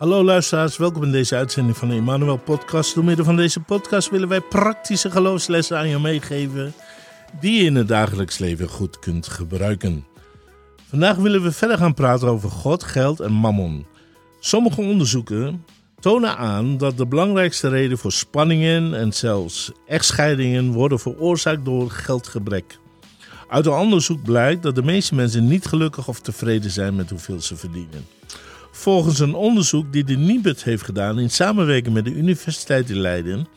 Hallo luisteraars, welkom in deze uitzending van de Emmanuel Podcast. Door middel van deze podcast willen wij praktische geloofslessen aan je meegeven die je in het dagelijks leven goed kunt gebruiken. Vandaag willen we verder gaan praten over God, geld en mammon. Sommige onderzoeken tonen aan dat de belangrijkste reden voor spanningen en zelfs echtscheidingen worden veroorzaakt door geldgebrek. Uit een onderzoek blijkt dat de meeste mensen niet gelukkig of tevreden zijn met hoeveel ze verdienen. Volgens een onderzoek die de Nibud heeft gedaan in samenwerking met de Universiteit in Leiden,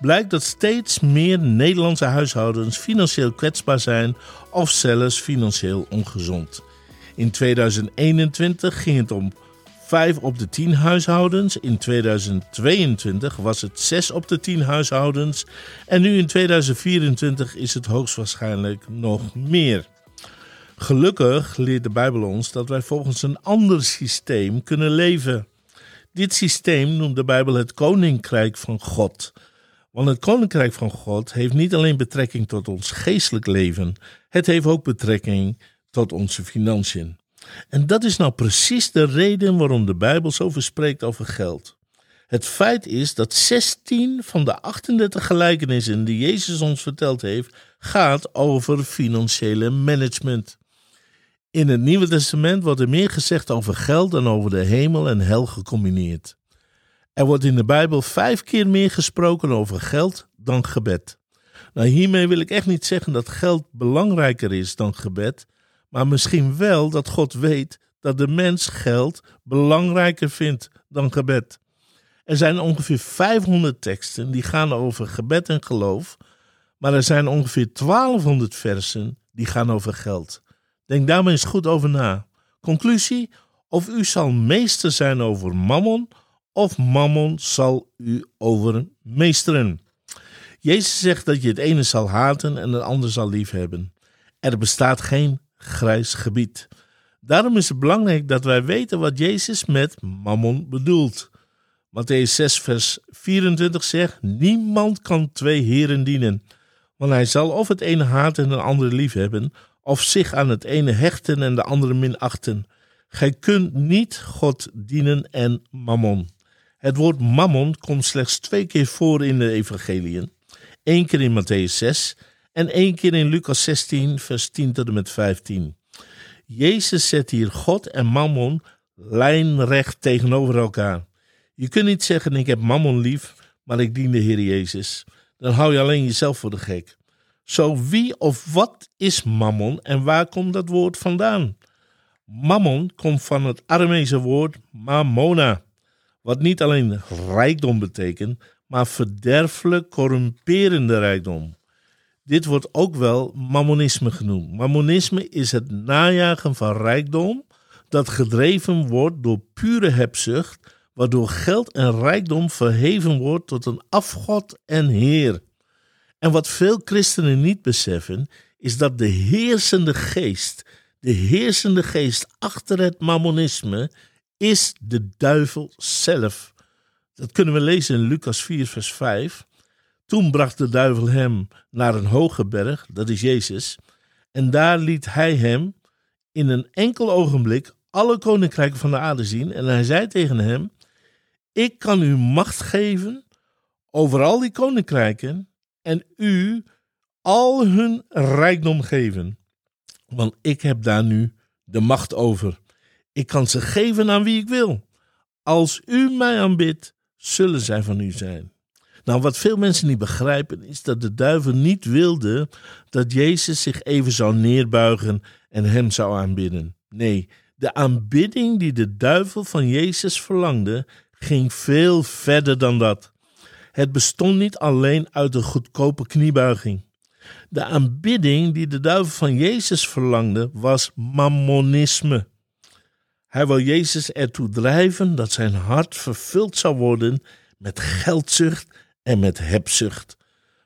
blijkt dat steeds meer Nederlandse huishoudens financieel kwetsbaar zijn of zelfs financieel ongezond. In 2021 ging het om 5 op de 10 huishoudens. In 2022 was het 6 op de 10 huishoudens. En nu in 2024 is het hoogstwaarschijnlijk nog meer. Gelukkig leert de Bijbel ons dat wij volgens een ander systeem kunnen leven. Dit systeem noemt de Bijbel het Koninkrijk van God. Want het Koninkrijk van God heeft niet alleen betrekking tot ons geestelijk leven, het heeft ook betrekking tot onze financiën. En dat is nou precies de reden waarom de Bijbel zoveel spreekt over geld. Het feit is dat 16 van de 38 gelijkenissen die Jezus ons verteld heeft, gaat over financiële management. In het Nieuwe Testament wordt er meer gezegd over geld dan over de hemel en hel gecombineerd. Er wordt in de Bijbel vijf keer meer gesproken over geld dan gebed. Nou, hiermee wil ik echt niet zeggen dat geld belangrijker is dan gebed, maar misschien wel dat God weet dat de mens geld belangrijker vindt dan gebed. Er zijn ongeveer 500 teksten die gaan over gebed en geloof, maar er zijn ongeveer 1200 versen die gaan over geld. Denk daar eens goed over na. Conclusie: of u zal meester zijn over mammon, of mammon zal u overmeesteren. Jezus zegt dat je het ene zal haten en het andere zal liefhebben. Er bestaat geen grijs gebied. Daarom is het belangrijk dat wij weten wat Jezus met mammon bedoelt. Matthäus 6, vers 24 zegt: Niemand kan twee heren dienen, want hij zal of het ene haten en het andere liefhebben, of zich aan het ene hechten en de andere minachten. Gij kunt niet God dienen en mammon. Het woord mammon komt slechts twee keer voor in de evangeliën. Eén keer in Matthäus 6 en één keer in Lucas 16, vers 10 tot en met 15. Jezus zet hier God en mammon lijnrecht tegenover elkaar. Je kunt niet zeggen: Ik heb mammon lief, maar ik dien de Heer Jezus. Dan hou je alleen jezelf voor de gek. Zo wie of wat is mammon en waar komt dat woord vandaan? Mammon komt van het Armeese woord mamona, wat niet alleen rijkdom betekent, maar verderfelijk corrumperende rijkdom. Dit wordt ook wel mammonisme genoemd. Mammonisme is het najagen van rijkdom dat gedreven wordt door pure hebzucht, waardoor geld en rijkdom verheven wordt tot een afgod en heer. En wat veel christenen niet beseffen, is dat de heersende geest, de heersende geest achter het mammonisme, is de duivel zelf. Dat kunnen we lezen in Lucas 4, vers 5. Toen bracht de duivel hem naar een hoge berg, dat is Jezus, en daar liet hij hem in een enkel ogenblik alle koninkrijken van de aarde zien. En hij zei tegen hem: Ik kan u macht geven over al die koninkrijken en u al hun rijkdom geven. Want ik heb daar nu de macht over. Ik kan ze geven aan wie ik wil. Als u mij aanbidt, zullen zij van u zijn. Nou, wat veel mensen niet begrijpen, is dat de duivel niet wilde dat Jezus zich even zou neerbuigen en hem zou aanbidden. Nee, de aanbidding die de duivel van Jezus verlangde, ging veel verder dan dat. Het bestond niet alleen uit een goedkope kniebuiging. De aanbidding die de duivel van Jezus verlangde, was mammonisme. Hij wil Jezus ertoe drijven dat zijn hart vervuld zou worden met geldzucht en met hebzucht.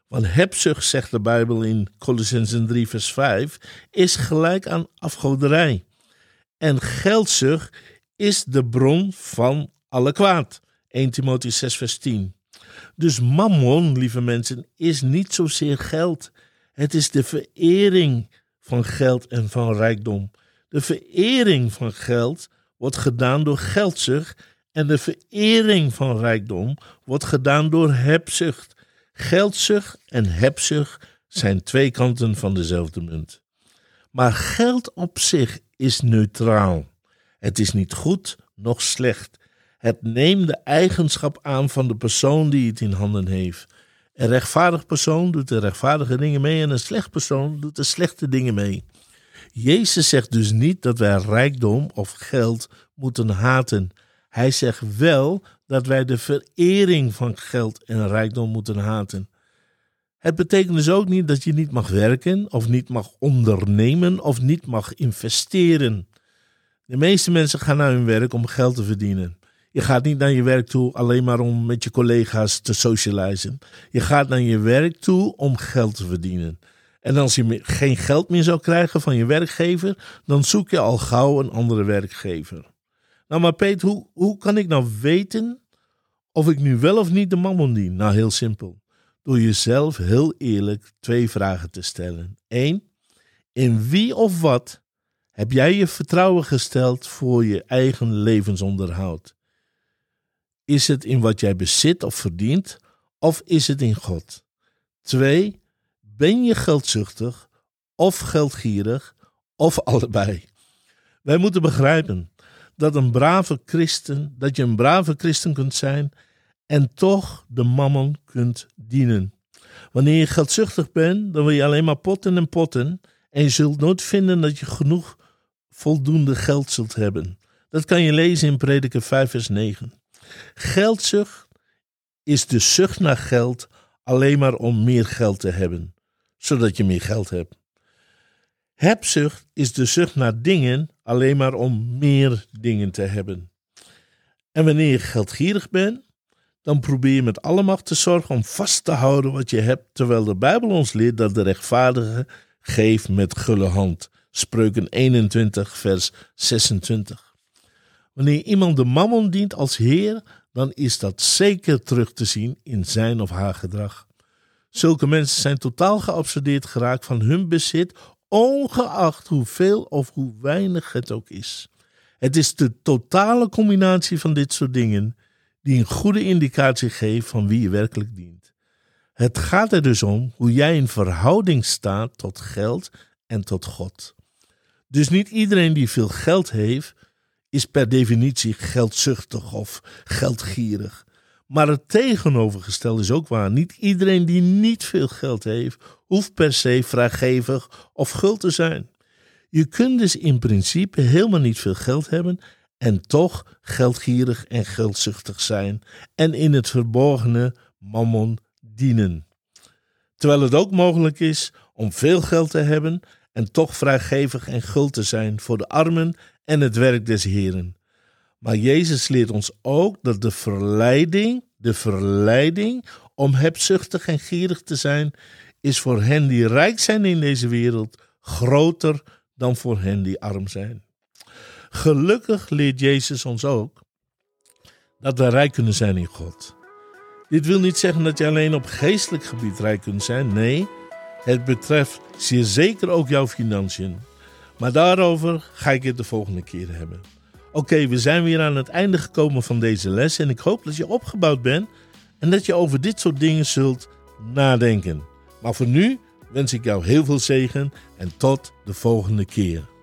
Want hebzucht, zegt de Bijbel in Colossensen 3, vers 5, is gelijk aan afgoderij. En geldzucht is de bron van alle kwaad. 1 Timotheüs 6, vers 10. Dus mammon, lieve mensen, is niet zozeer geld. Het is de verering van geld en van rijkdom. De verering van geld wordt gedaan door geldzucht en de verering van rijkdom wordt gedaan door hebzucht. Geldzucht en hebzucht zijn twee kanten van dezelfde munt. Maar geld op zich is neutraal. Het is niet goed, noch slecht. Het neemt de eigenschap aan van de persoon die het in handen heeft. Een rechtvaardig persoon doet de rechtvaardige dingen mee en een slecht persoon doet de slechte dingen mee. Jezus zegt dus niet dat wij rijkdom of geld moeten haten. Hij zegt wel dat wij de verering van geld en rijkdom moeten haten. Het betekent dus ook niet dat je niet mag werken, of niet mag ondernemen, of niet mag investeren. De meeste mensen gaan naar hun werk om geld te verdienen. Je gaat niet naar je werk toe alleen maar om met je collega's te socializen. Je gaat naar je werk toe om geld te verdienen. En als je geen geld meer zou krijgen van je werkgever, dan zoek je al gauw een andere werkgever. Nou, maar Peter, hoe, hoe kan ik nou weten of ik nu wel of niet de mammon dien? Nou, heel simpel. Door jezelf heel eerlijk twee vragen te stellen. Eén, in wie of wat heb jij je vertrouwen gesteld voor je eigen levensonderhoud? Is het in wat jij bezit of verdient, of is het in God? Twee, ben je geldzuchtig of geldgierig of allebei? Wij moeten begrijpen dat een brave christen, dat je een brave christen kunt zijn en toch de mammon kunt dienen. Wanneer je geldzuchtig bent, dan wil je alleen maar potten en potten en je zult nooit vinden dat je genoeg voldoende geld zult hebben. Dat kan je lezen in Prediker 5 vers 9. Geldzucht is de zucht naar geld alleen maar om meer geld te hebben, zodat je meer geld hebt. Hebzucht is de zucht naar dingen alleen maar om meer dingen te hebben. En wanneer je geldgierig bent, dan probeer je met alle macht te zorgen om vast te houden wat je hebt, terwijl de Bijbel ons leert dat de rechtvaardige geeft met gulle hand. Spreuken 21, vers 26. Wanneer iemand de mammon dient als Heer, dan is dat zeker terug te zien in zijn of haar gedrag. Zulke mensen zijn totaal geobsedeerd geraakt van hun bezit, ongeacht hoeveel of hoe weinig het ook is. Het is de totale combinatie van dit soort dingen die een goede indicatie geeft van wie je werkelijk dient. Het gaat er dus om hoe jij in verhouding staat tot geld en tot God. Dus niet iedereen die veel geld heeft, is per definitie geldzuchtig of geldgierig. Maar het tegenovergestelde is ook waar. Niet iedereen die niet veel geld heeft, hoeft per se vrijgevig of guld te zijn. Je kunt dus in principe helemaal niet veel geld hebben en toch geldgierig en geldzuchtig zijn en in het verborgene mammon dienen. Terwijl het ook mogelijk is om veel geld te hebben en toch vrijgevig en guld te zijn voor de armen en het werk des Heren. Maar Jezus leert ons ook dat de verleiding, de verleiding om hebzuchtig en gierig te zijn, is voor hen die rijk zijn in deze wereld groter dan voor hen die arm zijn. Gelukkig leert Jezus ons ook dat we rijk kunnen zijn in God. Dit wil niet zeggen dat je alleen op geestelijk gebied rijk kunt zijn. Nee, het betreft zeer zeker ook jouw financiën. Maar daarover ga ik het de volgende keer hebben. Oké, we zijn weer aan het einde gekomen van deze les en ik hoop dat je opgebouwd bent en dat je over dit soort dingen zult nadenken. Maar voor nu wens ik jou heel veel zegen en tot de volgende keer.